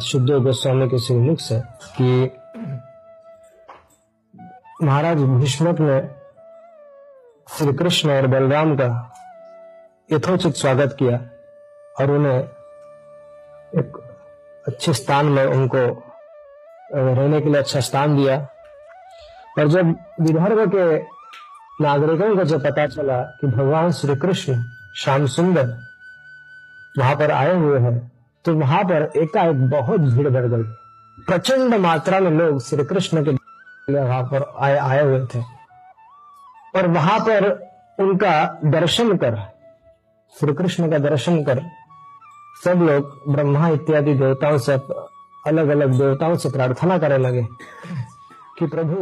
महाराज शुभदेव गोस्वामी के श्रीमुख से कि महाराज भीष्मक ने श्री कृष्ण और बलराम का यथोचित स्वागत किया और उन्हें एक अच्छे स्थान में उनको रहने के लिए अच्छा स्थान दिया। और जब विदर्भ के नागरिकों को जब पता चला कि भगवान श्री कृष्ण श्याम सुंदर वहाँ पर आए हुए हैं तो वहाँ पर एकाएक बहुत भीड़ बढ़ गई। प्रचंड मात्रा में लोग श्री कृष्ण के लिए वहाँ पर आए आए हुए थे। और वहाँ पर उनका दर्शन कर श्री कृष्ण का दर्शन कर, सब लोग ब्रह्मा इत्यादि देवताओं से अलग अलग देवताओं से प्रार्थना करने लगे कि प्रभु,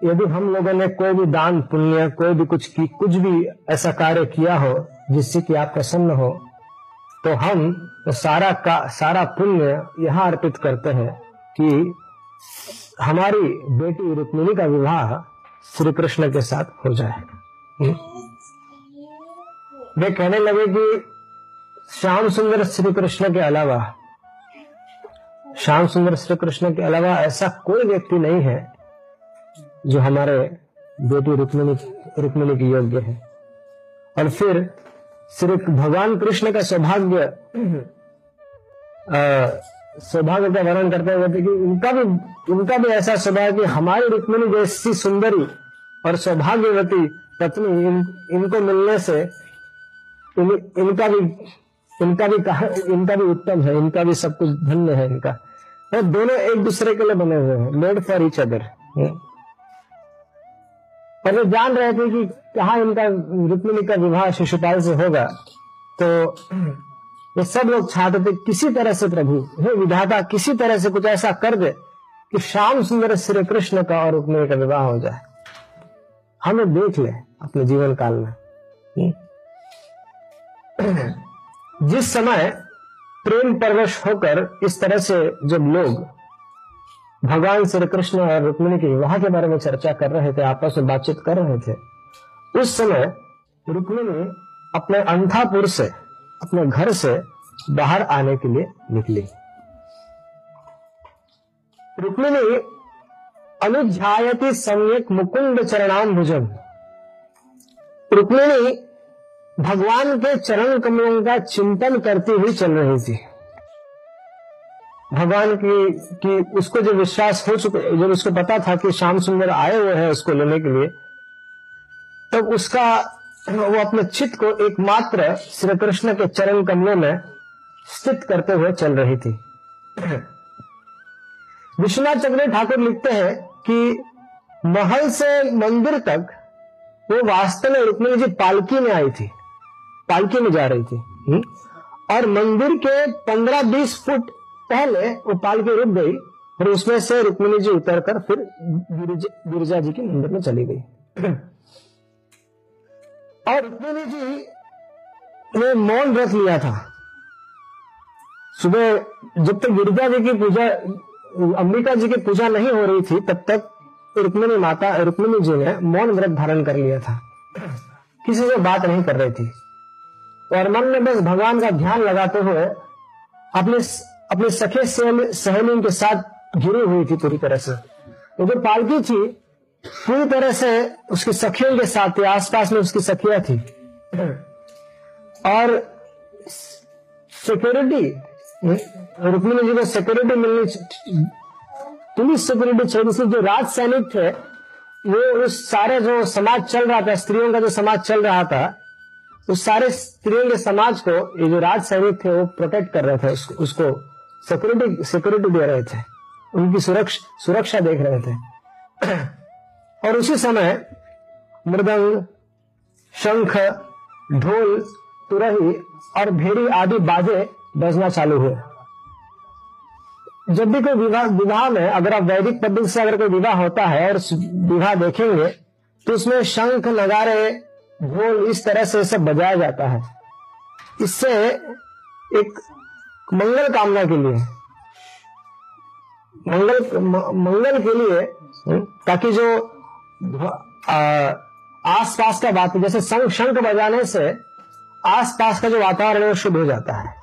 यदि हम लोगों ने कोई भी दान, पुण्य, कोई भी कुछ की, कुछ भी ऐसा कार्य किया हो जिससे कि आप प्रसन्न हो तो हम सारा का, सारा पुण्य यहाँ अर्पित करते हैं कि हमारी बेटी रुक्मिणी का विवाह श्री कृष्ण के साथ हो जाए हम्म? वे कहने लगे कि श्याम सुंदर श्री कृष्ण के अलावा, श्याम सुंदर श्री कृष्ण के अलावा ऐसा कोई व्यक्ति नहीं है जो हमारे बेटी रुक्मिणी रुक्मिणी के योग्य है और फिर श्री भगवान कृष्ण का सौभाग्य सौभाग्य का वर्णन करते हुए कि उनका भी उनका भी ऐसा सौभाग्य हमारी रुक्मिणी जैसी सुंदरी और सौभाग्यवती पत्नी इन, इनको मिलने से इन, इनका भी इनका भी कहा इनका भी उत्तम है इनका भी सब कुछ धन्य है इनका। दोनों एक दूसरे के लिए बने हुए हैं मेड फॉर इच अदर वे जान रहे थे कि कहा इनका रुक्मिणी का विवाह शिशुपाल से होगा। तो ये सब लोग चाहते थे, किसी तरह से प्रभु, हे विधाता, किसी तरह से कुछ ऐसा कर दे कि श्याम सुंदर श्री कृष्ण का और रुक्मिणी का विवाह हो जाए। हमें देख ले अपने जीवन काल में। जिस समय प्रेम परवश होकर इस तरह से जब लोग भगवान श्री कृष्ण और रुक्मिणी के विवाह के बारे में चर्चा कर रहे थे, आपस में बातचीत कर रहे थे। उस समय रुक्मिणी अपने अंथापुर से, अपने घर से बाहर आने के लिए निकली। रुक्मिणी अनुध्यायती सम्यक मुकुंद चरणाम भुजन रुक्मिणी भगवान के चरण कमलों का चिंतन करती हुई चल रही थी। भगवान की, कि उसको जब विश्वास हो चुका, जब उसको पता था कि श्याम सुंदर आए हुए हैं उसको लेने के लिए, तब उसका, वो अपने चित्त को एकमात्र श्री कृष्ण के चरण कमलों में स्थित करते हुए चल रही थी विश्वनाथ चक्र ठाकुर लिखते हैं कि महल से मंदिर तक वो वास्तव में रुक्मिणी जी पालकी में आई थी, पालकी में जा रही थी? और मंदिर के पंद्रह बीस फुट पहले वो पालकी रुक गई, फिर उसमें से रुक्मिणी जी उतर कर फिर गिरिजा जी के मंदिर में चली गई। और रुक्मिणी जी ने मौन व्रत लिया था। सुबह जब तक गिरिजा जी की पूजा, अंबिका जी की पूजा नहीं हो रही थी, तब तक रुक्मिणी माता, रुक्मिणी जी ने मौन व्रत धारण कर लिया था। किसी से बात नहीं कर रही थी। और मन में बस भगवान का ध्यान लगाते हुए अपने अपने सखे सहेलियों के साथ घिरी हुई थी पूरी तरह से। तो जो पालकी थी पूरी तरह से उसकी सखियों के साथ थी आसपास में उसकी सखियाँ थी। और सिक्योरिटी रुक्मिणी जी को सिक्योरिटी मिलनी पुलिस सिक्योरिटी चाहिए जो राज सैनिक थे वो उस सारे जो समाज चल रहा था स्त्रियों का जो समाज चल रहा था उस सारे स्त्रियों के समाज को ये जो राज सैनिक थे वो प्रोटेक्ट कर रहे थे उसको, उसको। सिक्योरिटी सिक्योरिटी दे रहे थे। उनकी सुरक्षा सुरक्षा देख रहे थे। और उसी समय मृदंग, शंख, ढोल, तुरही और भेड़ी आदि बाजे बजना चालू हुए। जब भी कोई विवाह विवाह में अगर आप वैदिक पद्धति से अगर कोई विवाह होता है और विवाह देखेंगे तो उसमें शंख, नगारे, ढोल इस तरह से सब बजाया जाता है। इससे एक मंगल कामना के लिए। मंगल मंगल के लिए ताकि जो आसपास का बात जैसे शंख शंख बजाने से आसपास का जो वातावरण है वो शुद्ध हो जाता है।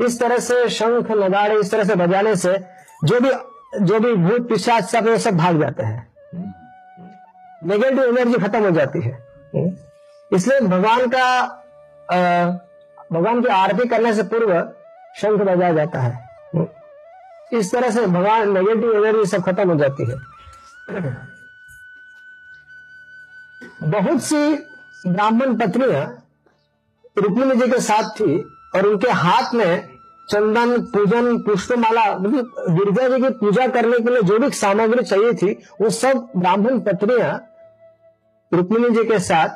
इस तरह से शंख, नगाड़े, इस तरह से बजाने से जो भी जो भी भूत, पिशाच, सब वो सब भाग जाते हैं। नेगेटिव एनर्जी खत्म हो जाती है। इसलिए भगवान का भगवान की आरती करने से पूर्व शंख बजाया जाता है। इस तरह से भगवान नेगेटिव एनर्जी सब खत्म हो जाती है। बहुत सी ब्राह्मण पत्नियाँ रुक्मिणी जी के साथ थी और उनके हाथ में चंदन पूजन पुष्पमाला मतलब गिरजा जी की पूजा करने के लिए जो भी सामग्री चाहिए थी वो सब ब्राह्मण पत्नियाँ रुक्मिणी जी के साथ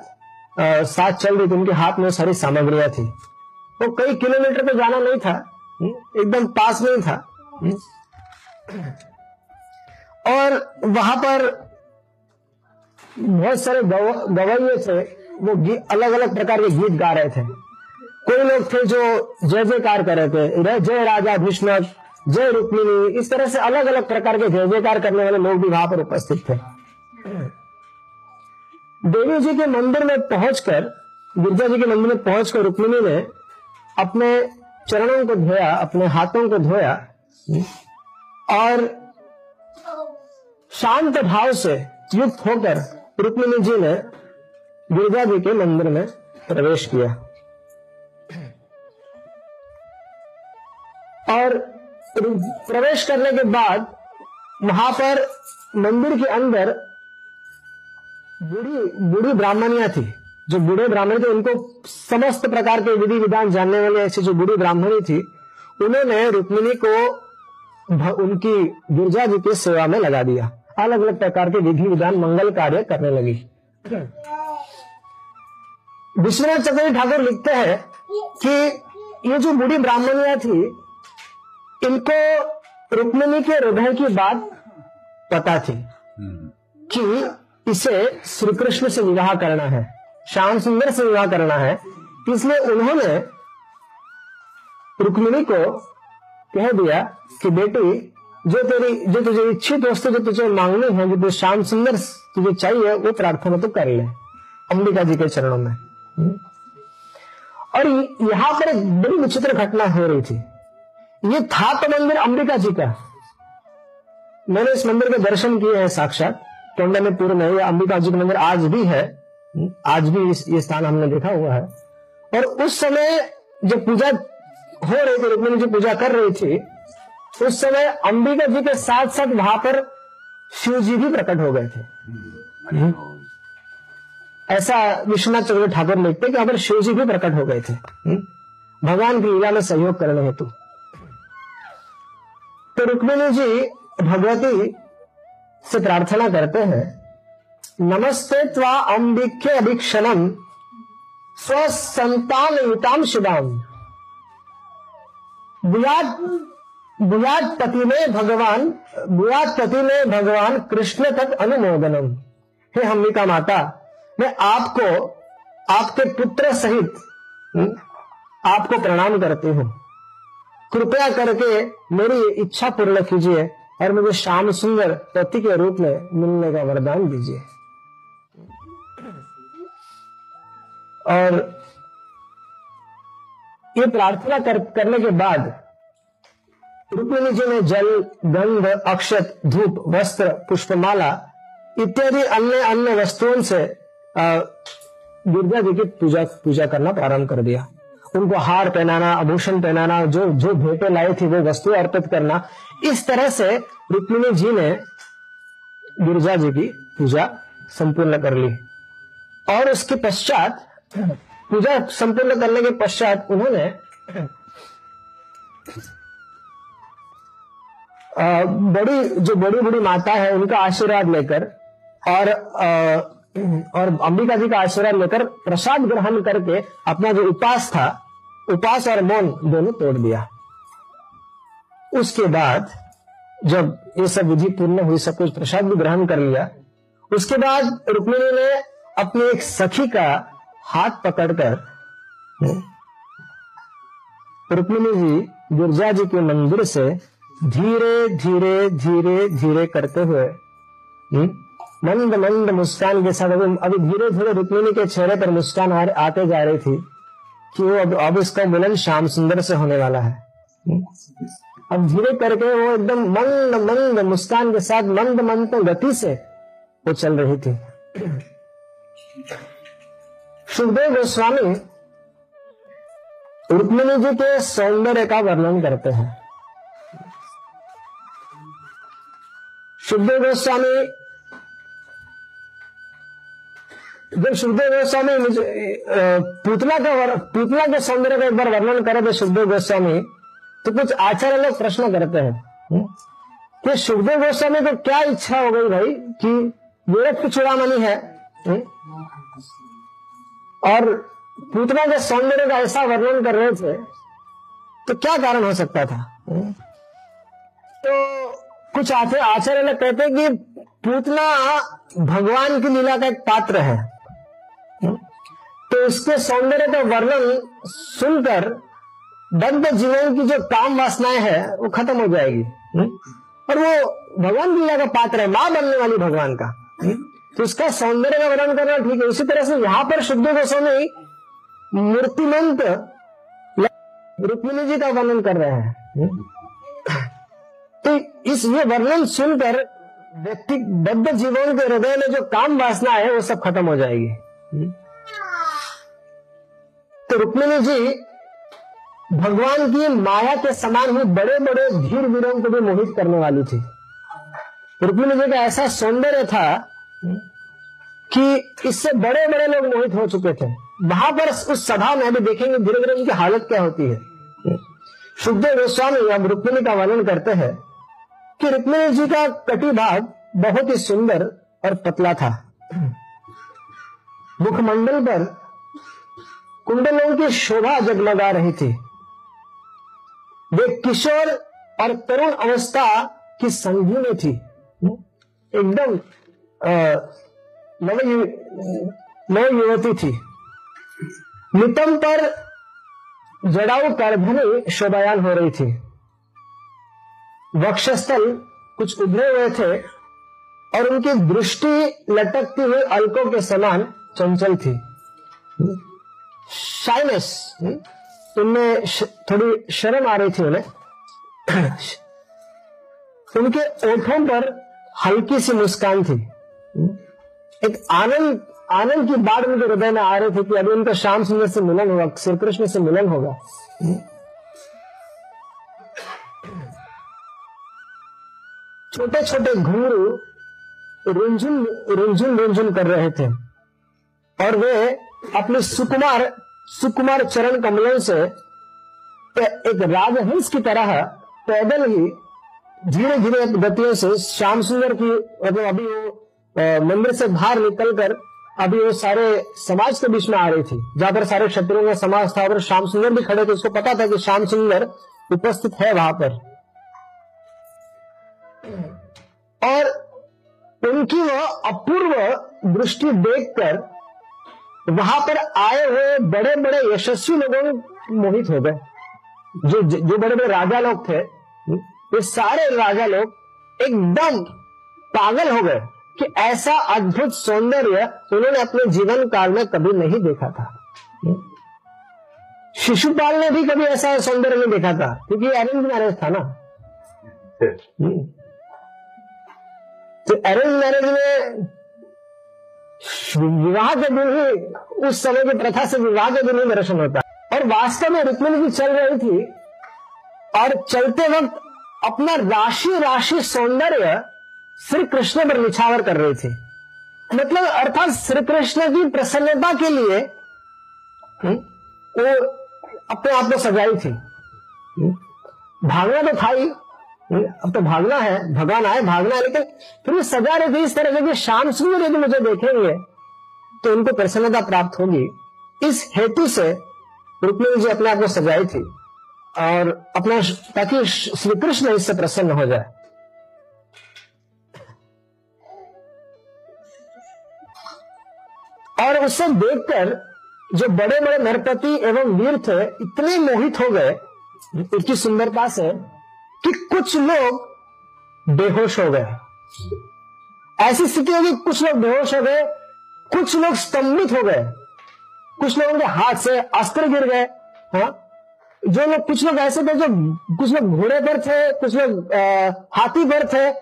आ, साथ चल रही थी। उनके हाथ में सारी सामग्रियाँ थी। वो कई किलोमीटर पे जाना नहीं था। हम्म, एकदम पास में ही था। हम्म। और वहाँ पर बहुत सारे गवैये थे वो अलग अलग प्रकार के गीत गा रहे थे। कोई लोग थे जो जय जयकार कर रहे थे जय राजा भीष्म जय रुक्मिणी इस तरह से अलग अलग प्रकार के जय जयकार करने वाले लोग भी वहाँ पर उपस्थित थे। देवी जी के मंदिर में पहुंचकर गिरजा जी के मंदिर में पहुंचकर रुक्मिणी ने अपने चरणों को धोया, अपने हाथों को धोया और शांत भाव से युक्त होकर रुक्मिणी जी ने दुर्गा जी के मंदिर में प्रवेश किया। और प्रवेश करने के बाद वहाँ पर मंदिर के अंदर बूढ़ी बूढ़ी ब्राह्मणियाँ थी। जो बूढ़े ब्राह्मण थे उनको समस्त प्रकार के विधि विधान जानने वाले ऐसी जो बूढ़ी ब्राह्मणी थी उन्होंने रुक्मिणी को उनकी गिरजा जी की सेवा में लगा दिया। अलग अलग प्रकार के विधि विधान मंगल कार्य करने लगी। विश्वनाथ चक्रवर्ती ठाकुर लिखते हैं कि ये जो बूढ़ी ब्राह्मणिया थी इनको रुक्मिणी के हृदय की बात पता थी कि इसे श्री कृष्ण से विवाह करना है। श्याम सुंदर से विवाह करना है इसलिए उन्होंने रुक्मिणी को कह दिया कि बेटी, जो तेरी, जो तुझे इच्छित वस्तु जो तुझे मांगनी है, जो श्याम सुंदर तुझे चाहिए, वो प्रार्थना तो कर ले, अंबिका जी के चरणों में। और यहाँ पर एक बड़ी विचित्र घटना हो रही थी। ये था तो मंदिर अंबिका जी का। मैंने इस मंदिर के दर्शन किए हैं साक्षात पूर्व में ये अंबिका जी का मंदिर आज भी है। आज भी इस ये स्थान हमने देखा हुआ है। और उस समय जब पूजा हो रही थी रुक्मिणी जी पूजा कर रही थी उस समय अंबिका जी के साथ साथ वहाँ पर शिव जी भी प्रकट हो गए थे। ऐसा विश्वनाथ चंद्र ठाकुर लिखते कि अगर शिव जी भी प्रकट हो गए थे। भगवान की लीला में सहयोग करने हेतु तो रुक्मिणी जी भगवती से प्रार्थना करते हैं। नमस्ते त्वा अंबिके अभिक्षणम। स्वसंतान युताम शिवाम। बुयाद पति में भगवान बुयाद पति में भगवान कृष्ण तक अनुमोदनम। हे अंबिका माता मैं आपको आपके पुत्र सहित हम्म, आपको प्रणाम करती हूँ। कृपया करके मेरी इच्छा पूर्ण कीजिए और मुझे श्याम सुंदर पति के रूप में मिलने का वरदान दीजिए। और ये प्रार्थना कर, करने के बाद रुक्मिणी जी ने जल गंध अक्षत धूप वस्त्र पुष्पमाला इत्यादि अन्य अन्य वस्तुओं से गिरजा जी की पूजा पूजा करना प्रारंभ कर दिया। उनको हार पहनाना आभूषण पहनाना जो जो भेटे लाए थी वो वस्तु अर्पित करना इस तरह से रुक्मिणी जी ने गिरजा जी की पूजा संपूर्ण कर ली। और उसके पश्चात पूजा संपूर्ण करने के पश्चात उन्होंने बड़ी, जो बड़ी बड़ी माता है, उनका आशीर्वाद लेकर और और अंबिका जी का आशीर्वाद लेकर प्रसाद ग्रहण करके अपना जो उपास था, उपास और मौन दोनों तोड़ दिया। उसके बाद जब ये सब विधि पूर्ण हुई, सब कुछ प्रसाद भी ग्रहण कर लिया, उसके बाद रुक्मिणी ने अपनी एक सखी का हाथ पकड़कर रुक्मिणी जी गिरजा जी के मंदिर से धीरे धीरे धीरे धीरे करते हुए हम्म, मंद मंद मुस्कान के साथ अभी अभी धीरे धीरे रुक्मिणी के चेहरे पर मुस्कान आते जा रही थी कि वो अब अब इसका मिलन श्याम सुंदर से होने वाला है। हम्म, अब धीरे करके वो एकदम मंद मंद मुस्कान के साथ मंद मंद गति से वो चल रही थी। सुखदेव गोस्वामी रुक्मिणी जी के सौंदर्य का वर्णन करते हैं। सुखदेव गोस्वामी जब सुखदेव गोस्वामी पुतला का पुतला के सौंदर्य का एक बार वर्णन करे थे सुखदेव गोस्वामी तो कुछ आचार्य लोग प्रश्न करते हैं हम्म, कि सुखदेव गोस्वामी को क्या इच्छा हो गई भाई कि यूरोप की चुड़ामणि है? हम्म, और पुतना के सौंदर्य का ऐसा वर्णन कर रहे थे तो क्या कारण हो सकता था? हम्म, तो कुछ आचार्य लोग कहते कि पूतना भगवान की लीला का एक पात्र है। तो उसके सौंदर्य का वर्णन सुनकर दग्ध जीवन की जो काम वासनाएँ है वो खत्म हो जाएगी। और वो भगवान लीला का पात्र है माँ बनने वाली भगवान का। तो उसका सौंदर्य का वर्णन करना ठीक है। उसी तरह से यहाँ पर शुद्ध गोस्वामी मूर्तिमंत रुक्मिणी जी का वर्णन कर रहे हैं। तो इस ये वर्णन सुनकर व्यक्ति बद्ध जीवन के हृदय में जो काम वासना है, वो सब खत्म हो जाएगी। तो रुक्मिणी जी भगवान की माया के समान ही बड़े बड़े धीर वीरों को भी मोहित करने वाली थी। रुक्मिणी जी का ऐसा सौंदर्य था कि इससे बड़े बड़े लोग मोहित हो चुके थे। वहाँ पर उस सभा में अभी देखेंगे धीरे धीरे उनकी हालत क्या होती है। सुखदेव गोस्वामी अब रुक्मिणी का वर्णन करते हैं कि रुक्मिणी जी का कटी भाग बहुत ही सुंदर और पतला था। मुखमंडल पर कुंडलों की शोभा जगमगा रही थी। वे किशोर और तरुण अवस्था की संधि में थी। एकदम नव युवती थी। नितम पर जड़ाऊ करधनी शोभायान हो रही थी। वक्षस्थल कुछ उभरे हुए थे और उनकी दृष्टि लटकती हुई अलकों के समान चंचल थी। शाइनेस उनमें थोड़ी शर्म आ रही थी उन्हें। उनके ओठों पर हल्की सी मुस्कान थी। एक आनंद आनंद की बाढ़ उनके हृदय में आ रहे थे कि अभी उनका श्याम सुंदर से मिलन होगा, श्री कृष्ण से मिलन होगा। छोटे छोटे घुंगरू रुंझुन रुंझुन रुंझुन कर रहे थे। और वे अपने सुकुमार सुकुमार चरण कमलों से एक राजहंस की तरह पैदल ही धीरे धीरे गतियों से श्याम सुंदर की मतलब अभी वो मंदिर से बाहर निकलकर अभी वो सारे समाज के बीच में आ रही थी। जहाँ पर सारे क्षत्रियों का समाज था और श्याम सुंदर भी खड़े थे, उसको पता था कि श्याम सुंदर उपस्थित है वहाँ पर। और उनकी वह अपूर्व दृष्टि देखकर वहाँ पर आए हुए बड़े बड़े यशस्वी लोगों मोहित हो गए। जो जो बड़े बड़े राजा लोग थे, ये सारे राजा लोग एकदम पागल हो गए। कि ऐसा अद्भुत सौंदर्य उन्होंने अपने जीवन काल में कभी नहीं देखा था। शिशुपाल ने भी कभी ऐसा सौंदर्य नहीं देखा था क्योंकि अरेंज मैरिज था ना। तो अरेंज मैरिज में विवाह के दिन ही उस समय की प्रथा से विवाह के दिन ही दर्शन होता है। और वास्तव में रुक्मिणी जी चल रही थी और चलते वक्त अपना राशि राशि सौंदर्य श्री कृष्ण पर निछावर कर रही थी। मतलब अर्थात श्री कृष्ण की प्रसन्नता के लिए हम्म, वो अपने आप को सजाई थी। हम्म, भागना तो था ही। हम्म, अब तो भागना है भगवान आए भागना है लेकिन फिर वो सजा रही थी इस तरह से शाम सुंदर यदि मुझे देखेंगे तो उनको प्रसन्नता प्राप्त होगी। इस हेतु से रुक्मिणी जी अपने आप को सजाई थी और अपना ताकि श्री कृष्ण इससे प्रसन्न हो जाए। और उसे देखकर जो बड़े बड़े नरपति एवं वीर थे, इतने मोहित हो गए उसकी सुंदरता से, कि कुछ लोग बेहोश हो गए। ऐसी स्थिति होगी कुछ लोग बेहोश हो गए, कुछ लोग स्तंभित हो गए। कुछ लोगों के हाथ से अस्त्र गिर गए हाँ? जो लोग, कुछ लोग ऐसे थे जो, कुछ लोग घोड़े पर थे, कुछ लोग हाथी पर थे,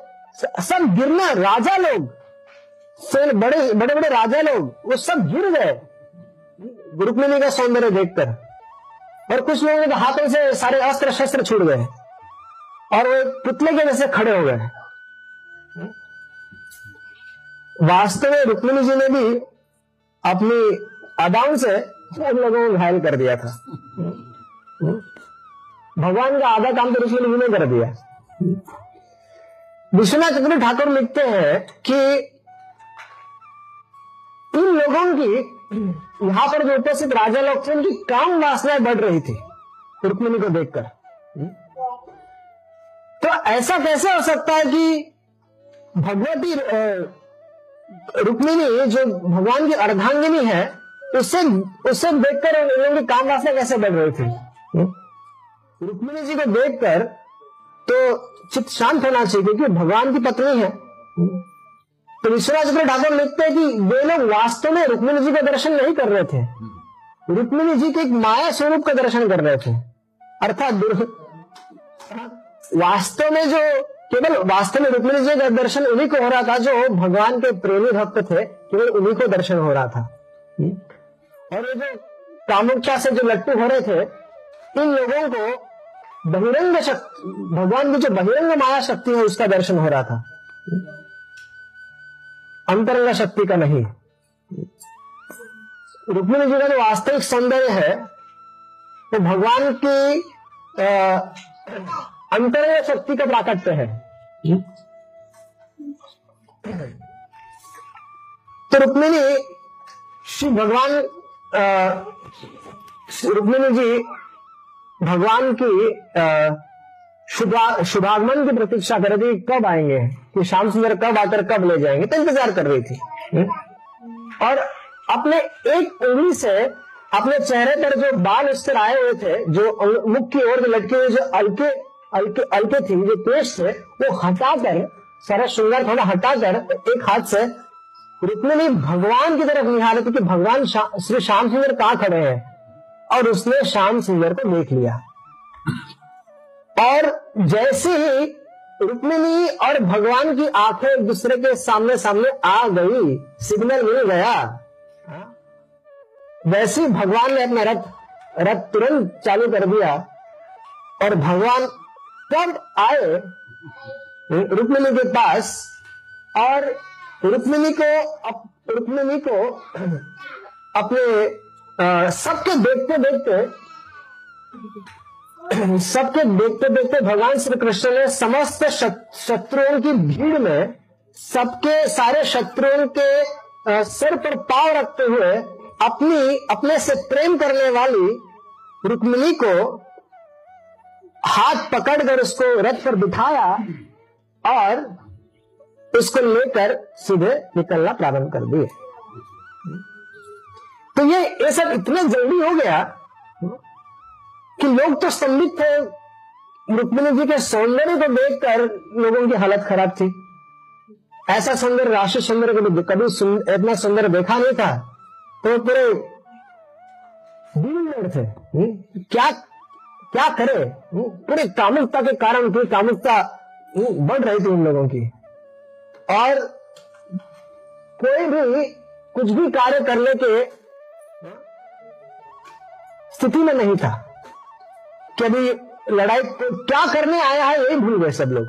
सब गिरना, राजा लोग। से बड़े बड़े बड़े राजा लोग, वो सब गिर गए। रुक्मिणी का सौंदर्य देखकर। और कुछ लोगों के हाथों से सारे अस्त्र शस्त्र छूट गए। और वो पुतले के जैसे खड़े हो गए। वास्तव में रुक्मिणी जी ने भी अपनी अदाओं से उन लोगों को घायल कर दिया था। भगवान का आधा काम तो रुक्मिणी जी ने कर दिया। विश्वनाथ चंद्र ठाकुर लिखते हैं कि इन लोगों की यहाँ पर जो उपस्थित राजा लोग थे, उनकी काम वासनाएँ बढ़ रही थी, रुक्मिणी को देखकर। तो ऐसा कैसे हो सकता है कि भगवती रुक्मिणी जो भगवान की अर्धांगिनी है उससे उससे देखकर उन लोगों की काम वासना कैसे बढ़ रही थी? रुक्मिणी जी को देखकर तो चित्त शांत होना चाहिए, क्योंकि भगवान की पत्नी है। तो विश्वनाथ चंद्र ठाकुर लिखते हैं कि वे लोग वास्तव में रुक्मिणी जी का दर्शन नहीं कर रहे थे। रुक्मिणी जी के एक माया स्वरूप का दर्शन कर रहे थे। अर्थात वास्तव में जो केवल वास्तव में रुक्मिणी जी का दर्शन उन्हीं को हो रहा था जो भगवान के प्रेमी भक्त थे, केवल उन्हीं को दर्शन हो रहा था। और ये जो कामुकता से जो लट्टू हो रहे थे, इन लोगों को बहिरंग शक्ति भगवान की जो बहिरंग माया शक्ति है, उसका दर्शन हो रहा था। अंतरंग शक्ति का नहीं। रुक्मिणी जी का जो वास्तविक सौंदर्य है, वो तो भगवान की अंतरंग शक्ति का प्राकट्य है। तो रुक्मिणी, श्री भगवान रुक्मिणी जी भगवान की शुभागमन की प्रतीक्षा कर रही थी कब आएँगे? कि श्याम सुंदर कब आकर कब ले जाएँगे? तो इंतज़ार कर रही थी। हम्म? और अपने एक उंगली से, अपने चेहरे पर जो बाल स्तर आए हुए थे, जो मुख की ओर लटके हुए जो अलके अलके अलके थी, जो पेश थे, वो हटाकर, सारा श्रृंगार थोड़ा हटाकर, एक हाथ से रुक्मिणी भगवान की तरफ़ निहारे थे कि भगवान श्री श्याम सुंदर कहाँ खड़े हैं? और उसने श्याम सुंदर को देख लिया। और जैसे ही रुक्मिणी और भगवान की आँखें एक दूसरे के सामने सामने आ गई सिग्नल मिल गया। वैसे ही भगवान ने अपना रथ रथ तुरंत चालू कर दिया और भगवान कब आए रुक्मिणी के पास और रुक्मिणी को रुक्मिणी को अपने सबके देखते देखते सबके देखते देखते भगवान श्री कृष्ण ने समस्त शत्रुओं की भीड़ में सबके सारे शत्रुओं के सिर पर पाव रखते हुए अपनी, अपने से प्रेम करने वाली रुक्मिणी को हाथ पकड़कर उसको रथ पर बिठाया और उसको लेकर सीधे निकलना प्रारंभ कर दिए। तो ये ये सब इतना जल्दी हो गया कि लोग तो स्तंभित थे रुक्मिणी जी के सौंदर्य को देखकर लोगों की हालत खराब थी। ऐसा सुंदर राशि सुंदर को कभी इतना सुंदर देखा नहीं था। तो पूरे थे। हम्म, क्या क्या करे? हम्म, पूरी कामुकता के कारण पूरी कामुकता हम्म, बढ़ रही थी उन लोगों की। और कोई भी कुछ भी कार्य करने के स्थिति में नहीं था। कि अभी लड़ाई क्या करने आया है यही भूल गए सब लोग।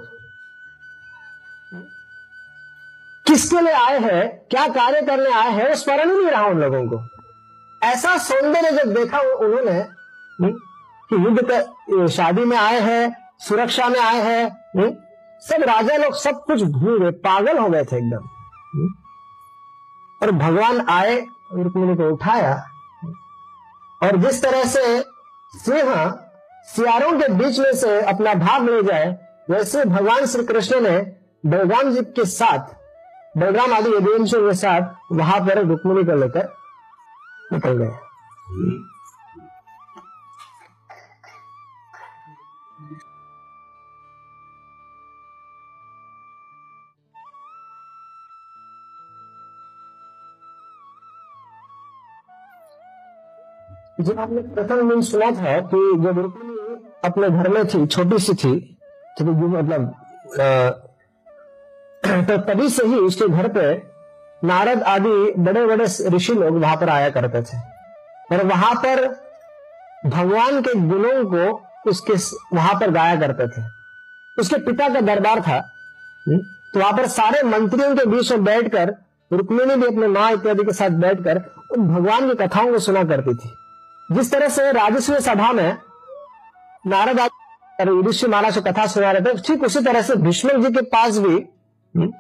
किसके लिए आए हैं क्या कार्य करने आए हैं वो स्मरण ही नहीं रहा उन लोगों को। ऐसा सौंदर्य जब देखा उन्होंने हम्म, कि युद्ध शादी में आए हैं सुरक्षा में आए हैं हम्म, सब राजा लोग सब कुछ भूल गए पागल हो गए थे एकदम हम्म, और भगवान आए रुक्मिणी को उठाया और जिस तरह से सिंह सियारों के बीच में से अपना भाग ले जाए, वैसे भगवान श्री कृष्ण ने बलराम जी के साथ, बलराम आदि यदुवंशों के साथ वहाँ पर रुक्मिणी को लेकर निकल गए। जब आपने प्रथम दिन सुना था कि जब रुक्मिणी अपने घर में थी, छोटी सी थी तो मतलब तो तभी से ही उसके घर पे नारद आदि बड़े बड़े ऋषि लोग वहाँ पर आया करते थे। और वहाँ पर भगवान के गुणों को उसके वहाँ पर गाया करते थे। उसके पिता का दरबार था। तो वहाँ पर सारे मंत्रियों के बीच में बैठकर, रुक्मिणी भी अपने माँ इत्यादि के साथ बैठकर, उन भगवान की कथाओं को सुना करती थी। जिस तरह से राजस्व सभा में नारद युधिष्ठिर महाराज से कथा सुना रहे थे। ठीक उसी तरह से भीष्म जी के पास भी हम्म,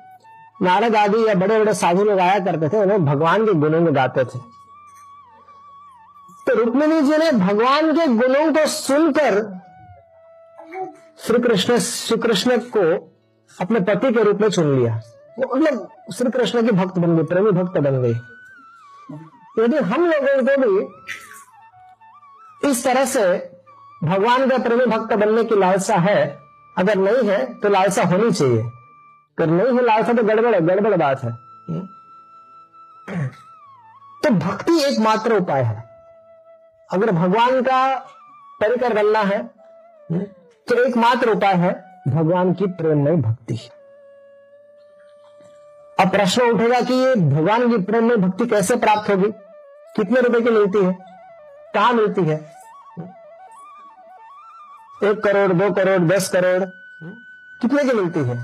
नारद आदि या बड़े बड़े साधु लोग आया करते थे उन्हें भगवान के गुणों में गाते थे। तो रुक्मिणी जी ने भगवान के गुणों को सुनकर श्री कृष्ण श्री कृष्ण को अपने पति के रूप में चुन लिया। मतलब श्री कृष्ण की भक्त बन गई प्रेमी भक्त बन गई। यदि हम लोगों को भी इस तरह से भगवान का प्रेमी भक्त बनने की लालसा है, अगर नहीं है तो लालसा होनी चाहिए। अगर नहीं है लालसा तो गड़बड़ है, गड़बड़ बात है। तो भक्ति एकमात्र उपाय है। अगर भगवान का परिकर बनना है तो एकमात्र उपाय है, भगवान की प्रेममय भक्ति। अब प्रश्न उठेगा कि ये भगवान की प्रेम में भक्ति कैसे प्राप्त होगी? कितने रुपए की मिलती है? कहा मिलती है? एक करोड़, दो करोड़, दस करोड़, कितने की मिलती है?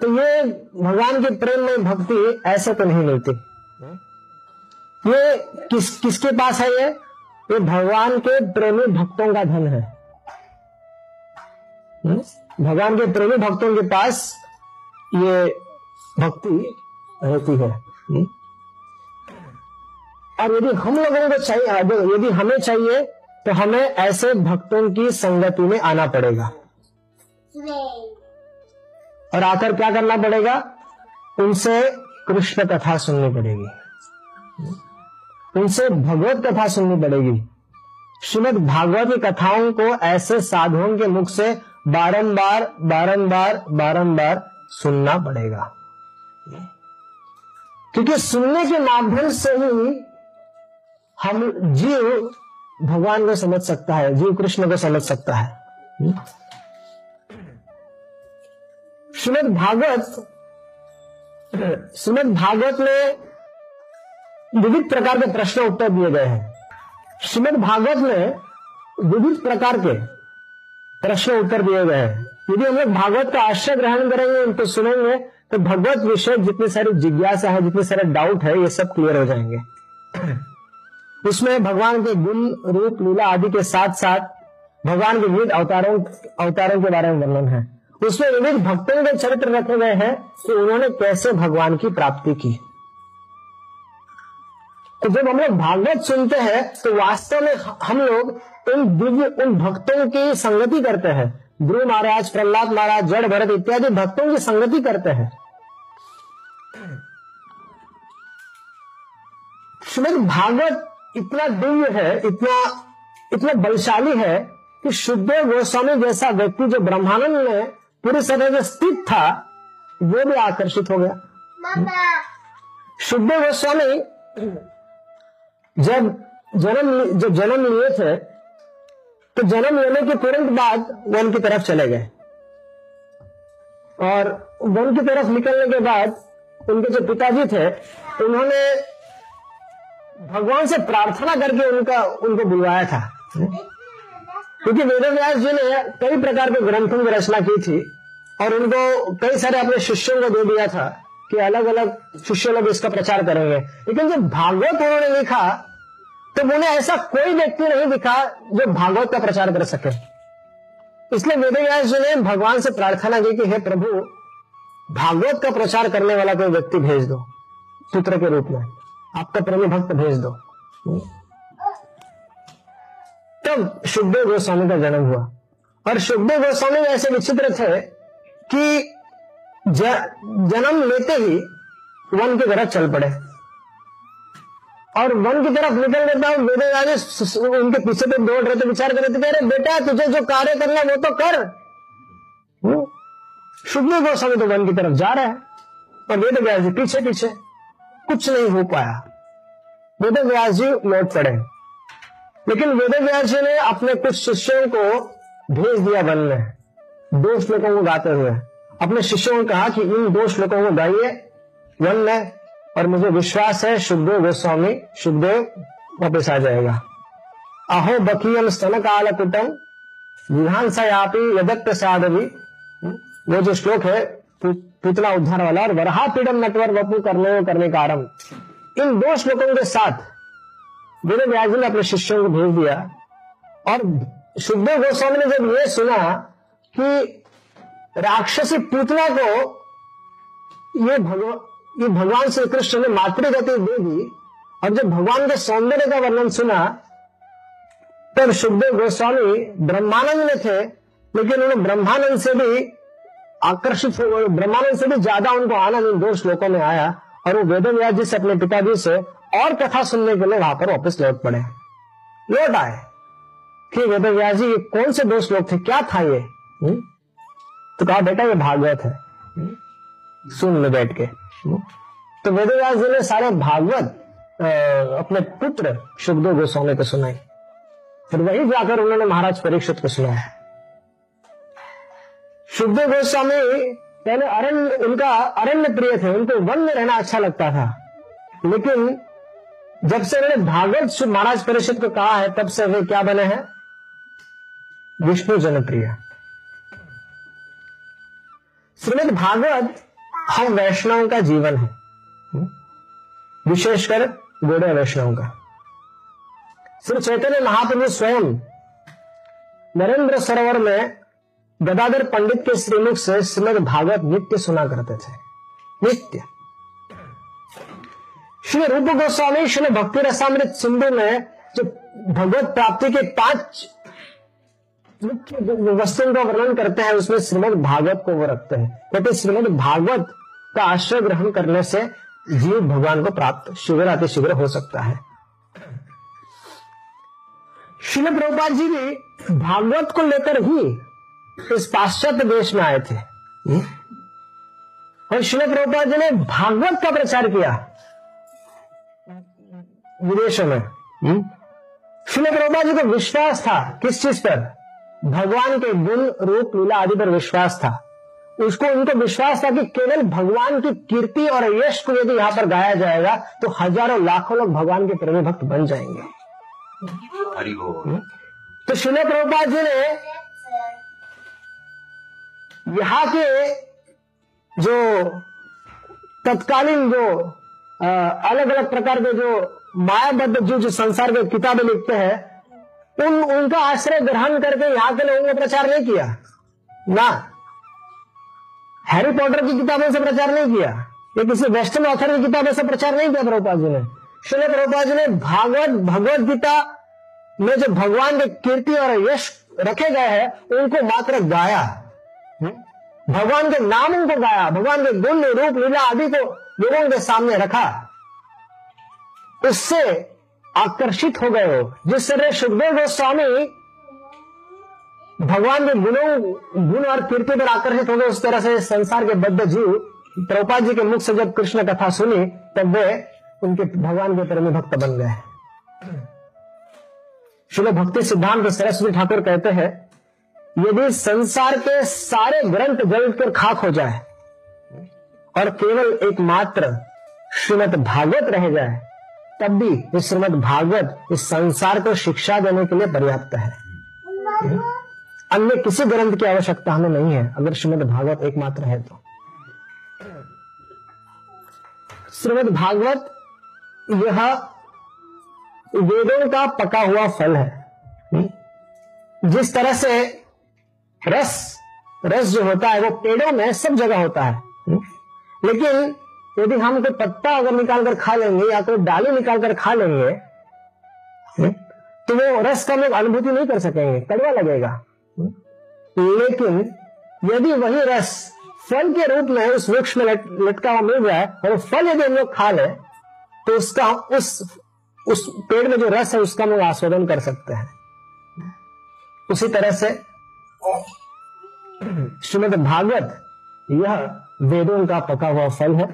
तो ये भगवान के प्रेम में भक्ति ऐसे तो नहीं मिलती। ये किस, किसके पास है ये? ये भगवान के प्रेमी भक्तों का धन है। भगवान के प्रेमी भक्तों के पास ये भक्ति रहती है? और यदि हम लोगों को चाहिए, यदि हमें चाहिए तो हमें ऐसे भक्तों की संगति में आना पड़ेगा। और आकर क्या करना पड़ेगा? उनसे कृष्ण कथा सुननी पड़ेगी। उनसे भगवत कथा सुननी पड़ेगी। श्रीमद भागवत की कथाओं को ऐसे साधुओं के मुख से बारंबार बारंबार बारंबार सुनना पड़ेगा। क्योंकि सुनने के माध्यम से ही हम जीव भगवान को समझ सकता है, जीव कृष्ण को समझ सकता है। श्रीमद भागवत श्रीमद भागवत में विविध प्रकार के प्रश्न उत्तर दिए गए हैं। श्रीमद भागवत में विविध प्रकार के प्रश्न उत्तर दिए गए हैं। यदि हम लोग भागवत का आश्रय ग्रहण करेंगे उनको सुनेंगे तो भगवत विषय जितने सारी जिज्ञासा है, जितने सारे डाउट है, ये सब क्लियर हो जाएँगे। उसमें भगवान के गुण, रूप, लीला आदि के साथ साथ भगवान के विविध अवतारों अवतारों के बारे में वर्णन है। उसमें विविध भक्तों के चरित्र रखे गए हैं कि उन्होंने कैसे भगवान की प्राप्ति की। तो जब हम लोग भागवत सुनते हैं तो वास्तव में हम लोग उन दिव्य, उन भक्तों की संगति करते हैं। गुरु महाराज, प्रहलाद महाराज, जड़ भरत इत्यादि भक्तों की संगति करते हैं। श्रीमद भागवत इतना दिव्य है इतना इतना बलशाली है कि शुद्ध गोस्वामी जैसा व्यक्ति जो ब्रह्मानंद में पूरी तरह से स्थित था वो भी आकर्षित हो गया। शुद्ध गोस्वामी जब जन्म जब जन्म लिए थे तो जन्म लेने के तुरंत बाद वन की तरफ़ चले गए। और वन की तरफ़ निकलने के बाद उनके जो पिताजी थे उन्होंने भगवान से प्रार्थना करके उनका, उनको बुलवाया था। क्योंकि वेद व्यास जी ने कई प्रकार के ग्रंथों की रचना की थी और उनको कई सारे अपने शिष्यों को दे दिया था कि अलग अलग शिष्य लोग इसका प्रचार करेंगे। लेकिन जब भागवत उन्होंने लिखा तो उन्हें ऐसा कोई व्यक्ति नहीं दिखा जो भागवत का प्रचार कर सके। इसलिए वेद व्यास जी ने भगवान से प्रार्थना की कि, हे प्रभु, भागवत का प्रचार करने वाला कोई व्यक्ति भेज दो, पुत्र के रूप में। आपका प्रेमी भक्त भेज दो। तब सुखदेव गोस्वामी का जन्म हुआ। और सुखदेव गोस्वामी ऐसे विचित्र थे कि जन्म लेते ही वन की तरफ़ चल पड़े। और वन की तरफ़ निकल देता हूँ वेद राजे उनके पीछे पे दौड़ रहे थे, विचार कर रहे थे अरे बेटा, तुझे जो कार्य करना वो तो कर। सुखदेव गोस्वामी तो वन की तरफ़ जा रहे हैं। और वेद व्यास जी पीछे पीछे कुछ नहीं हो पाया। वेद व्यास जी लौट पड़े। लेकिन वेद व्यास जी ने अपने कुछ शिष्यों को भेज दिया वन में। दो श्लोकों को गाते हुए। अपने शिष्यों को कहा कि इन दो श्लोकों को गाइए वन में, और मुझे विश्वास है सुखदेव गोस्वामी सुखदेव वापिस आ जाएगा। अहो बकीयम स्तन काल कुटम विधान सयापी यदक प्रसाद भी वो जो श्लोक है पुतला उद्धार वाला और वरहा पीडम नटवर वपु करने करने का आरंभ। इन दो श्लोकों के साथ वेद व्यास ने अपने शिष्यों को भेज दिया। और सुखदेव गोस्वामी ने जब ये सुना कि राक्षसी पुतला को ये भगवान ये भगवान श्री कृष्ण ने मातृगति दे दी, और जब भगवान के सौंदर्य का वर्णन सुना, तब सुखदेव गोस्वामी ब्रह्मानंद में थे, लेकिन उन्होंने ब्रह्मानंद से भी आकर्षित हो ब्रह्मानंद से भी ज़्यादा उनको आनंद इन दो श्लोकों में आया और वो वेद व्यास जी से अपने पिताजी से और कथा सुनने के लिए वहाँ पर वापस लौट पड़े लौट आए कि वेद व्यास जी ये कौन से दो श्लोक थे क्या था ये? हम्म? तो कहा, बेटा, ये भागवत है हुँ? सुन ले बैठ के हुँ? तो वेद व्यास जी ने सारे भागवत अपने पुत्र सुखदेव गोस्वामी को सुनाई फिर वही जाकर उन्होंने महाराज परीक्षित को सुनाया सुखदेव गोस्वामी पहले अरण्य, उनका अरण्य प्रिय थे, उनको वन में रहना अच्छा लगता था। लेकिन, जब से उन्होंने भागवत महाराज परिषद को कहा है, तब से वे क्या बने हैं? विष्णु जनप्रिय। श्रीमद भागवत, हम वैष्णव का जीवन है। विशेषकर गोड़े वैष्णव का। श्री चैतन्य महाप्रभु स्वयं नरेंद्र सरोवर में गदाधर पंडित के श्रीमुख से श्रीमद भागवत नित्य सुना करते थे। नित्य। श्री रूप गोस्वामी, श्री भक्ति रसामृत सिंधु में जो भगवत प्राप्ति के पाँच मुख्य वस्तुओं का वर्णन करते हैं, उसमें श्रीमद भागवत को वो रखते हैं। कहते श्रीमद भागवत का आश्रय ग्रहण करने से जीव भगवान को प्राप्त शीघ्र अति शीघ्र हो सकता है। शिल प्रभुपाद जी भी भागवत को लेकर ही इस पाश्चात्य देश में आए थे। हम्म? और शिल प्रभुपाद जी ने भागवत का प्रचार किया। विदेशों में। हम्म? शिल प्रभुपाद जी को विश्वास था किस चीज़ पर? भगवान के गुण रूप लीला आदि पर विश्वास था। उसको उनको विश्वास था कि केवल भगवान की कीर्ति और यश को यदि यहाँ पर गाया जाएगा तो हज़ारों लाखों लोग भगवान के प्रेमी भक्त बन जाएँगे। हम्म? तो शिल प्रभुपाद जी ने यहाँ के जो तत्कालीन जो अलग अलग प्रकार के जो मायाबद्ध जो जो संसार के किताबें लिखते हैं, उन, उनका आश्रय ग्रहण करके यहाँ के लोगों ने प्रचार नहीं किया। ना। हैरी पॉटर की किताबों से प्रचार नहीं किया। या किसी वेस्टर्न ऑथर की किताबों से प्रचार नहीं किया प्रभुपाद जी ने। श्री प्रभुपाद जी ने भागवत, भगवत गीता में जो भगवान के कीर्ति और यश रखे गए हैं, उनको मात्र गाया? भगवान के नाम उनको गाया, भगवान के गुण रूप, लीला आदि को लोगों के सामने रखा। उससे आकर्षित हो गए हो। जिस तरह सुखदेव गोस्वामी भगवान के गुणों, गुण और कीर्ति पर आकर्षित हो गए, उस तरह से संसार के बद्ध जीव प्रभुपाद जी के मुख से जब कृष्ण कथा सुनी, तब वे उनके भगवान के प्रेमी भक्त बन गए। शिल भक्ति सिद्धांत सरस्वती ठाकुर कहते हैं यदि संसार के सारे ग्रंथ जल कर खाक हो जाए और केवल एकमात्र श्रीमद भागवत रह जाए, तब भी इस श्रीमद भागवत इस संसार को शिक्षा देने के लिए पर्याप्त है। अन्य किसी ग्रंथ की आवश्यकता हमें नहीं है, अगर श्रीमद भागवत एकमात्र है तो। श्रीमद भागवत, यह वेदों का पका हुआ फल है। जिस तरह से रस रस जो होता है वो पेड़ों में सब जगह होता है लेकिन यदि हम कोई पत्ता अगर निकाल कर खा लेंगे या कोई डाली निकाल कर खा लेंगे तो वो रस का लोग अनुभूति नहीं कर सकेंगे, कड़वा लगेगा लेकिन यदि वही रस फल के रूप में उस वृक्ष में लटका हुआ मिल जाए और फल यदि हम लोग खा ले तो उसका उस उस पेड़ में जो रस है उसका हम लोग आस्वादन कर सकते हैं। उसी तरह से श्रीमद भागवत, यह वेदों का पका हुआ फल है।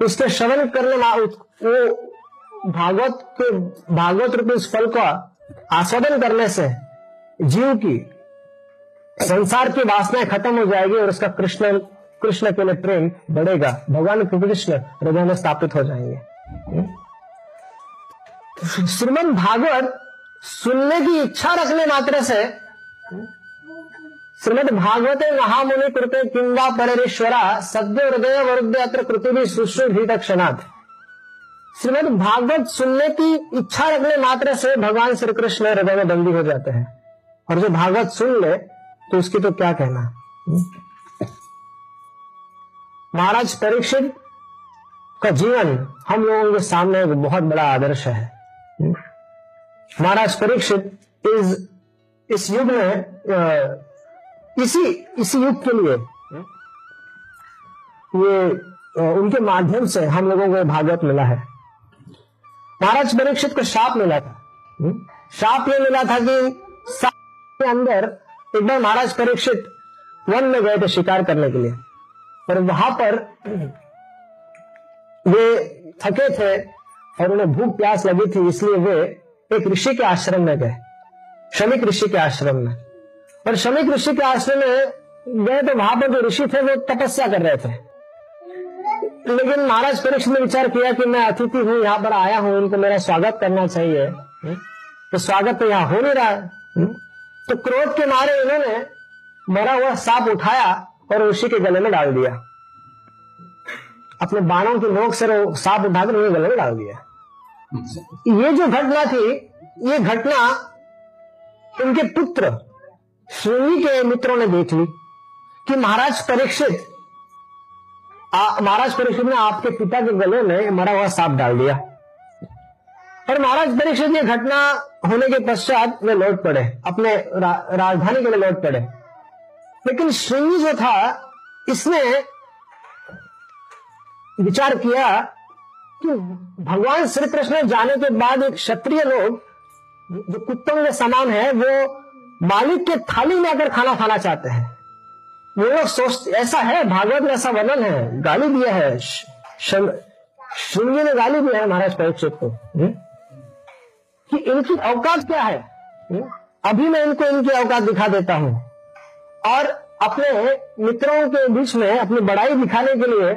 उसके श्रवण करने वो भागवत के भागवत रूपी इस फल का आस्वादन करने से जीव की संसार की वासनाएँ खत्म हो जाएगी और उसका कृष्ण कृष्ण के लिए प्रेम बढ़ेगा। भगवान कृष्ण हृदय में स्थापित हो जाएँगे। श्रीमद भागवत सुनने की इच्छा रखने मात्र से श्रीमद भागवते महामुनि कृते किंवा परेश्वरा सद्य हृदय वरुद्ध अत्र कृति भी सुश्रुत क्षणात श्रीमद भागवत सुनने की इच्छा रखने मात्र से भगवान श्री कृष्ण हृदय में बंदी हो जाते हैं। और जो भागवत सुन ले तो उसकी तो क्या कहना? महाराज, परीक्षित का जीवन हम लोगों के सामने एक बहुत बड़ा आदर्श है। महाराज, परीक्षित इस इस युग में इसी इसी युग के लिए। ये उनके माध्यम से हम लोगों को भागवत मिला है। महाराज परीक्षित को शाप मिला था। शाप ये मिला था कि के अंदर एक बार महाराज परीक्षित वन में गए थे शिकार करने के लिए। और वहाँ पर वे थके थे और उन्हें भूख प्यास लगी थी इसलिए वे एक ऋषि के आश्रम में गए। श्रमिक ऋषि के आश्रम में। और श्रमिक ऋषि के आश्रम में गए तो वहाँ पर जो ऋषि थे वो तपस्या कर रहे थे। लेकिन महाराज परीक्षित ने विचार किया कि मैं अतिथि हूँ यहाँ पर आया हूँ उनको मेरा स्वागत करना चाहिए। तो स्वागत तो यहाँ हो नहीं रहा है। तो क्रोध के मारे इन्होंने मरा हुआ सांप उठाया और ऋषि के गले में डाल दिया। अपने बाणों के नोक से सांप उठाकर उन्हें गले में डाल दिया। ये जो घटना थी ये घटना उनके पुत्र श्रेणी के मित्रों ने देख ली कि महाराज परीक्षित महाराज परीक्षित ने आपके पिता के गले में मरा हुआ सांप डाल दिया। और महाराज परीक्षित ये घटना होने के पश्चात वे लौट पड़े अपने रा, राजधानी के लिए लौट पड़े। लेकिन श्रेणी जो था इसने विचार किया कि भगवान श्री कृष्ण जाने के बाद एक क्षत्रिय लोग जो कुत्तों के समान है वो मालिक के थाली में आकर खाना खाना चाहते हैं वो लोग सोचते, ऐसा है, भागवत में ऐसा वर्णन है, गाली दिया है श्रृंगी ने गाली दिया है महाराज परीक्षित को? कि इनकी अवकाश क्या है? अभी मैं इनको इनकी अवकाश दिखा देता हूँ और अपने मित्रों के बीच में अपनी बड़ाई दिखाने के लिए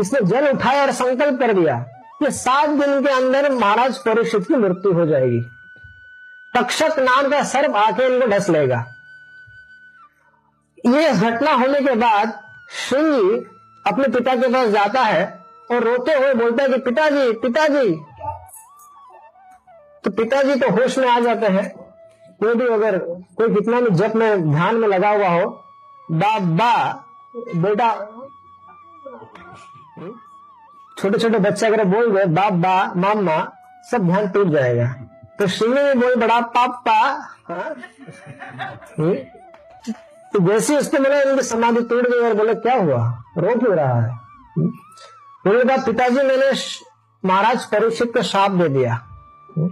इसने जल उठाया और संकल्प कर दिया कि सात दिन के अंदर महाराज परीक्षित की मृत्यु हो जाएगी तक्षक नाम का सर्प आके इनको ढस लेगा। ये घटना होने के बाद श्रृंगी अपने पिता के पास जाता है और रोते हुए बोलता है कि पिताजी पिताजी। तो पिताजी तो होश में आ जाते हैं। कोई भी अगर कोई कितना भी जप में ध्यान में लगा हुआ हो, बाबा, बेटा छोटे छोटे बच्चे अगर बोल गए बाप बा मामा, सब ध्यान टूट जाएगा। तो सिंह में बोल बड़ा पापा हाँ? हम्म? तो जैसे उसने बोला, इनकी समाधि टूट गई और बोले, क्या हुआ रो क्यों रहा है हम्म? बोले बात पिताजी, मैंने महाराज परीक्षित को शाप दे दिया हम्म?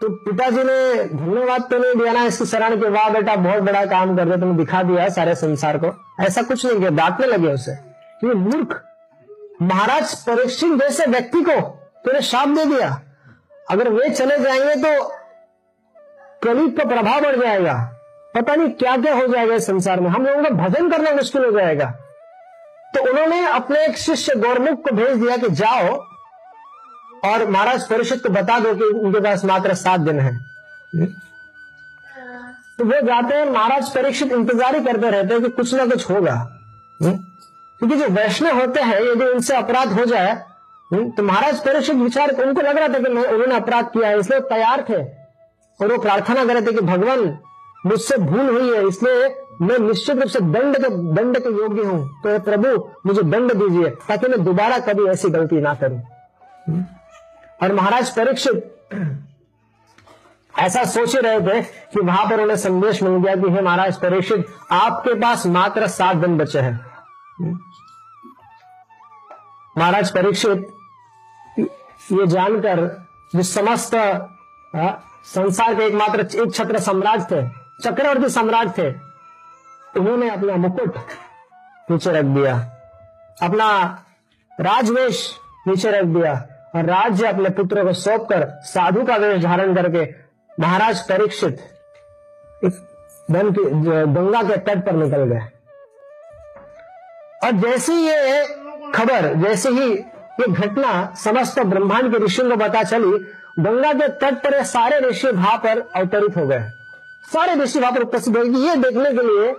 तो पिताजी ने धन्यवाद तो नहीं दिया ना, इसकी शरण के बाद बेटा बहुत बड़ा काम कर दिया तुमने दिखा दिया है सारे संसार को ऐसा कुछ नहीं किया डांटने लगे उसे मूर्ख, महाराज परीक्षित जैसे व्यक्ति को तूने शाप दे दिया अगर वे चले जाएँगे तो कलिप का प्रभाव बढ़ जाएगा। पता नहीं क्या क्या हो जाएगा इस संसार में। हम लोगों का भजन करना मुश्किल हो जाएगा। तो उन्होंने अपने एक शिष्य गौरमुख को भेज दिया कि जाओ और महाराज परीक्षित को बता दो कि उनके पास मात्र सात दिन है। तो वो जाते हैं, महाराज परीक्षित इंतज़ार ही करते रहते हैं कि कुछ ना कुछ होगा। क्योंकि जो वैष्णव होते हैं, यदि उनसे अपराध हो जाए तो महाराज परीक्षित विचार उनको लग रहा था कि उन्होंने अपराध किया है, इसलिए तैयार थे। और वो प्रार्थना कर रहे थे कि भगवान, मुझसे भूल हुई है, इसलिए मैं निश्चित रूप से दंड के दंड के योग्य हूँ। तो प्रभु, मुझे दंड दीजिए, ताकि मैं दोबारा कभी ऐसी गलती ना करूँ। और महाराज परीक्षित ऐसा सोच ही रहे थे कि वहाँ पर उन्हें संदेश मिल गया कि हे महाराज परीक्षित, आपके पास मात्र सात दिन बचे हैं। महाराज परीक्षित ये जानकर जो समस्त संसार के एकमात्र एक छत्र सम्राट थे, चक्रवर्ती सम्राट थे उन्होंने अपना मुकुट नीचे रख दिया, अपना राजवेश नीचे रख दिया, और राज्य अपने पुत्र को सौंप कर साधु का वेश धारण करके महाराज परीक्षित गंगा के तट पर निकल गए। और जैसी ये खबर, जैसे ही ये घटना समस्त ब्रह्मांड के ऋषियों को पता चली, गंगा के तट पर सारे ऋषि वहाँ पर अवतरित हो गए सारे ऋषि वहाँ पर उपस्थित हो गए ये देखने के लिए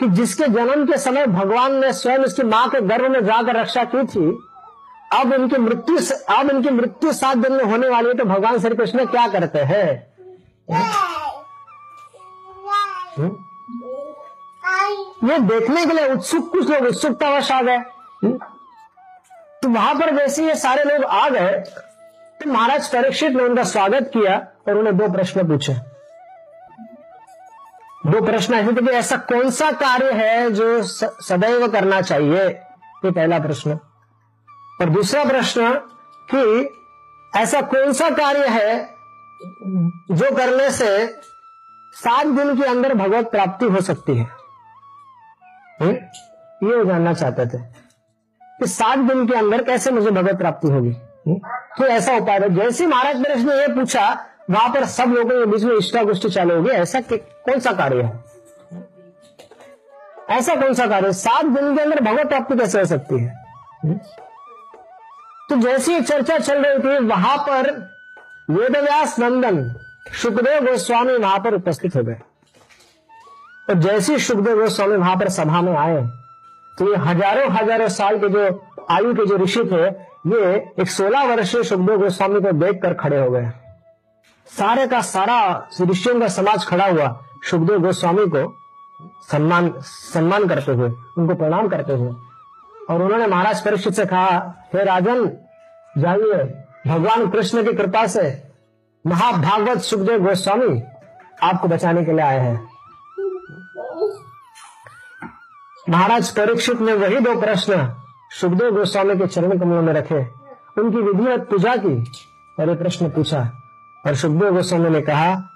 कि जिसके जन्म के समय भगवान ने स्वयं उसकी माँ के गर्भ में जाकर रक्षा की थी, अब उनकी मृत्यु अब उनकी मृत्यु सात दिन में होने वाली है तो भगवान श्री कृष्ण क्या करते हैं हम्म? ये देखने के लिए उत्सुक कुछ लोग उत्सुकतावश आ गए हम्म? तो वहाँ पर वैसे ये सारे लोग आ गए। तो महाराज परीक्षित ने उनका स्वागत किया और उन्हें दो प्रश्न पूछे। दो प्रश्न ऐसे थे कि ऐसा कौन सा कार्य है जो सदैव करना चाहिए? ये पहला प्रश्न। और दूसरा प्रश्न कि ऐसा कौन सा कार्य है जो करने से सात दिन के अंदर भगवत प्राप्ति हो सकती है? हुँ? ये जानना चाहते थे। कि सात दिन के अंदर कैसे मुझे भगवत प्राप्ति होगी? तो ऐसा उपाय है जैसे महाराज नरेश ने यह पूछा वहाँ पर सब लोगों के बीच में इष्टा गोष्ठी चालू होगी ऐसा कौन सा कार्य है? ऐसा कौन सा कार्य? सात दिन के अंदर भगवत प्राप्ति कैसे हो सकती है? तो जैसी चर्चा चल रही थी वहाँ पर वेदव्यास नंदन सुखदेव गोस्वामी वहाँ पर उपस्थित हो गए। और जैसे सुखदेव गोस्वामी वहाँ पर सभा में आए तो ये हज़ारों हज़ारों साल के जो आयु के जो ऋषि थे, ये एक सोलह वर्षीय सुखदेव गोस्वामी को देख कर खड़े हो गए। सारे का सारा ऋषियों का समाज खड़ा हुआ सुखदेव गोस्वामी को सम्मान सम्मान करते हुए, उनको प्रणाम करते हुए। और उन्होंने महाराज परीक्षित से कहा, हे राजन, जाइए, भगवान कृष्ण की कृपा से महाभागवत सुखदेव गोस्वामी आपको बचाने के लिए आए हैं। महाराज परीक्षित ने वही दो प्रश्न सुखदेव गोस्वामी के चरण कमलों में रखे। उनकी विधिवत पूजा की और ये प्रश्न पूछा। और सुखदेव गोस्वामी ने कहा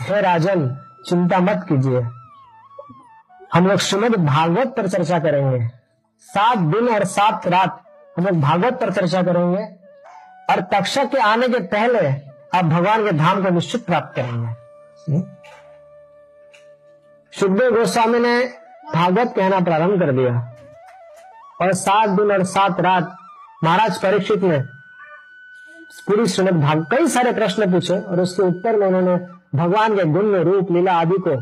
हे राजन चिंता मत कीजिए। हम लोग श्रीमद भागवत पर चर्चा करेंगे। सात दिन और सात रात हम लोग भागवत पर चर्चा करेंगे और तक्षक के आने के पहले आप भगवान के धाम को निश्चित प्राप्त करेंगे। हम्म? सुखदेव गोस्वामी ने भागवत कहना प्रारंभ कर दिया। और सात दिन और सात रात महाराज परीक्षित ने पूरी श्रीमद भाग कई सारे प्रश्न पूछे और उसके उत्तर में उन्होंने भगवान के गुण, रूप, लीला आदि को,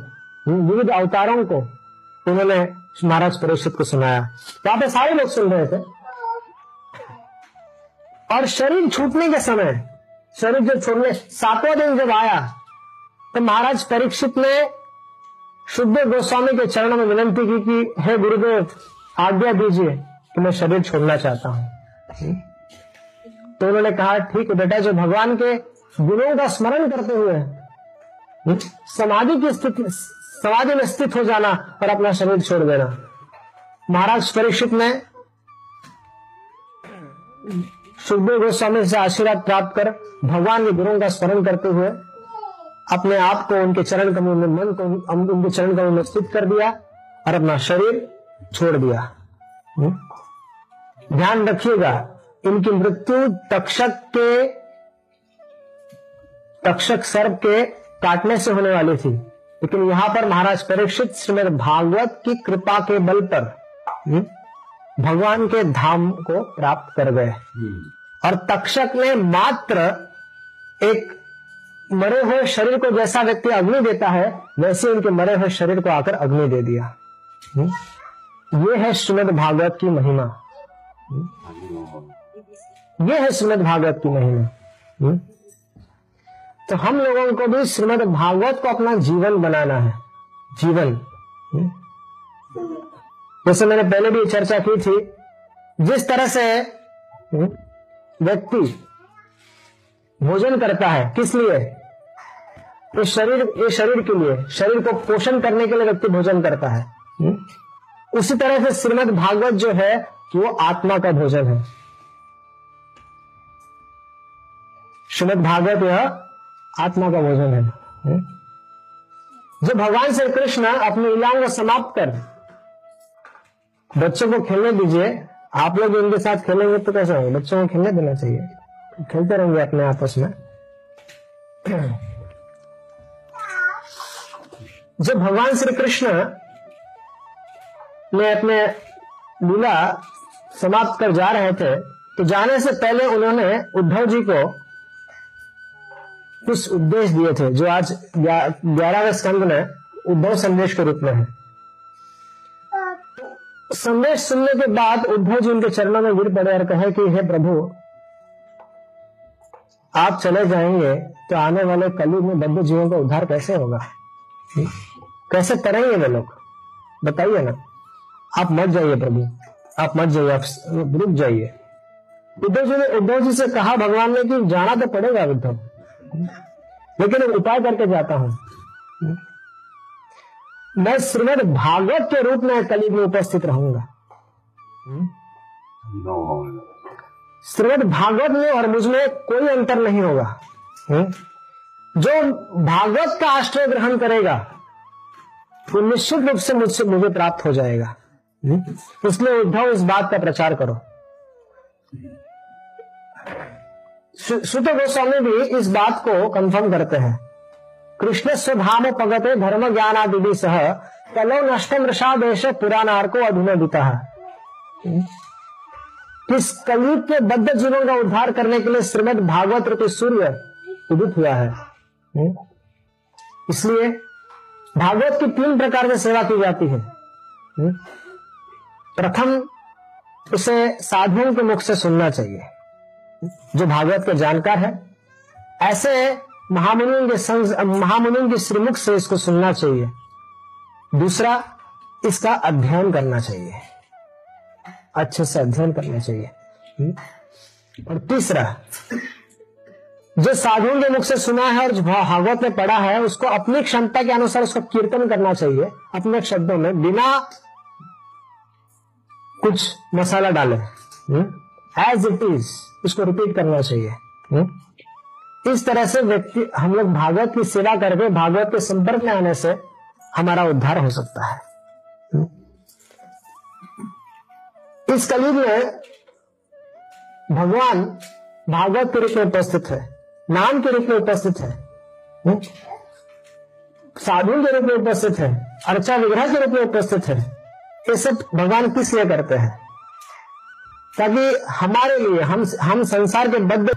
विविध अवतारों को उन्होंने महाराज परीक्षित को सुनाया। वहाँ पे सारे लोग सुन रहे थे। और शरीर छूटने के समय, शरीर जब छोड़ने, सातवां दिन जब आया तो महाराज परीक्षित ने शुद्ध गोस्वामी के चरणों में विनंती की कि हे गुरुदेव आज्ञा दीजिए कि मैं शरीर छोड़ना चाहता हूँ। तो उन्होंने कहा ठीक है बेटा जो भगवान के गुणों का स्मरण करते हुए समाधि की स्थिति समाधि में स्थित हो जाना और अपना शरीर छोड़ देना। महाराज परीक्षित ने सुखदेव गोस्वामी से आशीर्वाद प्राप्त कर भगवान के गुरुओं का स्मरण करते हुए अपने आप को उनके चरण कमल में मन को उनके चरण कमल में स्थित कर दिया और अपना शरीर छोड़ दिया। हम्म? ध्यान रखिएगा इनकी मृत्यु तक्षक के तक्षक सर्प के काटने से होने वाली थी। लेकिन यहाँ पर महाराज परीक्षित श्रीमद भागवत की कृपा के बल पर हम्म, भगवान के धाम को प्राप्त कर गए। और तक्षक ने मात्र एक मरे हुए शरीर को जैसा व्यक्ति अग्नि देता है, वैसे उनके मरे हुए शरीर को आकर अग्नि दे दिया। हम्म? ये है श्रीमद भागवत की महिमा। हम्म? ये है श्रीमद भागवत की महिमा। हम्म? तो हम लोगों को भी श्रीमद भागवत को अपना जीवन बनाना है। जीवन। जैसे मैंने पहले भी चर्चा की थी, जिस तरह से व्यक्ति भोजन करता है, किस लिए? ये शरीर ये शरीर के लिए, शरीर को पोषण करने के लिए व्यक्ति भोजन करता है। हम्म? उसी तरह से श्रीमद भागवत जो है वो आत्मा का भोजन है। श्रीमद भागवत यह आत्मा का भोजन है। हम्म? जो भगवान श्री कृष्ण अपनी लीलाओं को समाप्त कर बच्चों को खेलने दीजिए, आप लोग इनके साथ खेलेंगे तो कैसे होगा? बच्चों को खेलने देना चाहिए। खेलते रहेंगे अपने आपस में। जब भगवान श्री कृष्ण ने अपने लीला समाप्त कर जा रहे थे तो जाने से पहले उन्होंने उद्धव जी को कुछ उपदेश दिए थे, जो आज ग्यारहवें स्कंद में उद्धव संदेश के रूप में है। संदेश सुनने के बाद उद्धव जी उनके चरणों में गिर पड़े और कहे कि, हे प्रभु, आप चले जाएँगे तो आने वाले कलयुग में बद्ध जीवों का उद्धार कैसे होगा? कैसे करेंगे वे लोग? बताइए ना। आप मत जाइए प्रभु। आप मत जाइए, आप रुक जाइए। उद्धव जी ने, उद्धव जी से कहा भगवान ने कि जाना तो पड़ेगा उद्धव। लेकिन उपाय करके जाता हूँ। मैं श्रीमद भागवत के रूप में कलयुग में उपस्थित रहूँगा। श्रीमद भागवत में और मुझमें कोई अंतर नहीं होगा। जो भागवत का आश्रय ग्रहण करेगा वो निश्चित रूप से मुझसे मुझे प्राप्त हो जाएगा। इसलिए उद्धव इस बात का प्रचार करो। सुत गोस्वामी भी इस बात को कंफर्म करते हैं। कृष्ण स्वधाम पगते धर्म ज्ञान आदि सह कलो नष्टम देश पुराणार को अधुनोदिता इस कलयुग के बद्ध जीवों का उद्धार करने के लिए श्रीमद भागवत रूपी सूर्य उदित हुआ है? इसलिए भागवत की तीन प्रकार से सेवा की जाती है। प्रथम उसे साधुओं के मुख से सुनना चाहिए, जो भागवत के जानकार है। ऐसे महामुनियों के संग, महामुनियों के श्रीमुख से इसको सुनना चाहिए। दूसरा, इसका अध्ययन करना चाहिए। अच्छे से अध्ययन करना चाहिए। हम्म? और तीसरा जो साधुओं के मुख से सुना है और जो भागवत में पढ़ा है, उसको अपनी क्षमता के अनुसार उसको कीर्तन करना चाहिए, अपने शब्दों में, बिना कुछ मसाला डाले एज इट इज़ उसको रिपीट करना चाहिए? हम्म? इस तरह से व्यक्ति, हम लोग भागवत की सेवा करके, भागवत के संपर्क में आने से हमारा उद्धार हो सकता है हुँ? हम्म? इस कलयुग में भगवान भागवत के रूप में उपस्थित है नाम के रूप में उपस्थित है। हम्म? साधु के रूप में उपस्थित है अर्चा विग्रह के रूप में उपस्थित है। ये सब भगवान किस लिए करते हैं? ताकि हमारे लिए हम हम संसार के बद्ध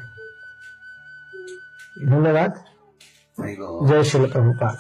धन्यवाद। जय श्री प्रभुपात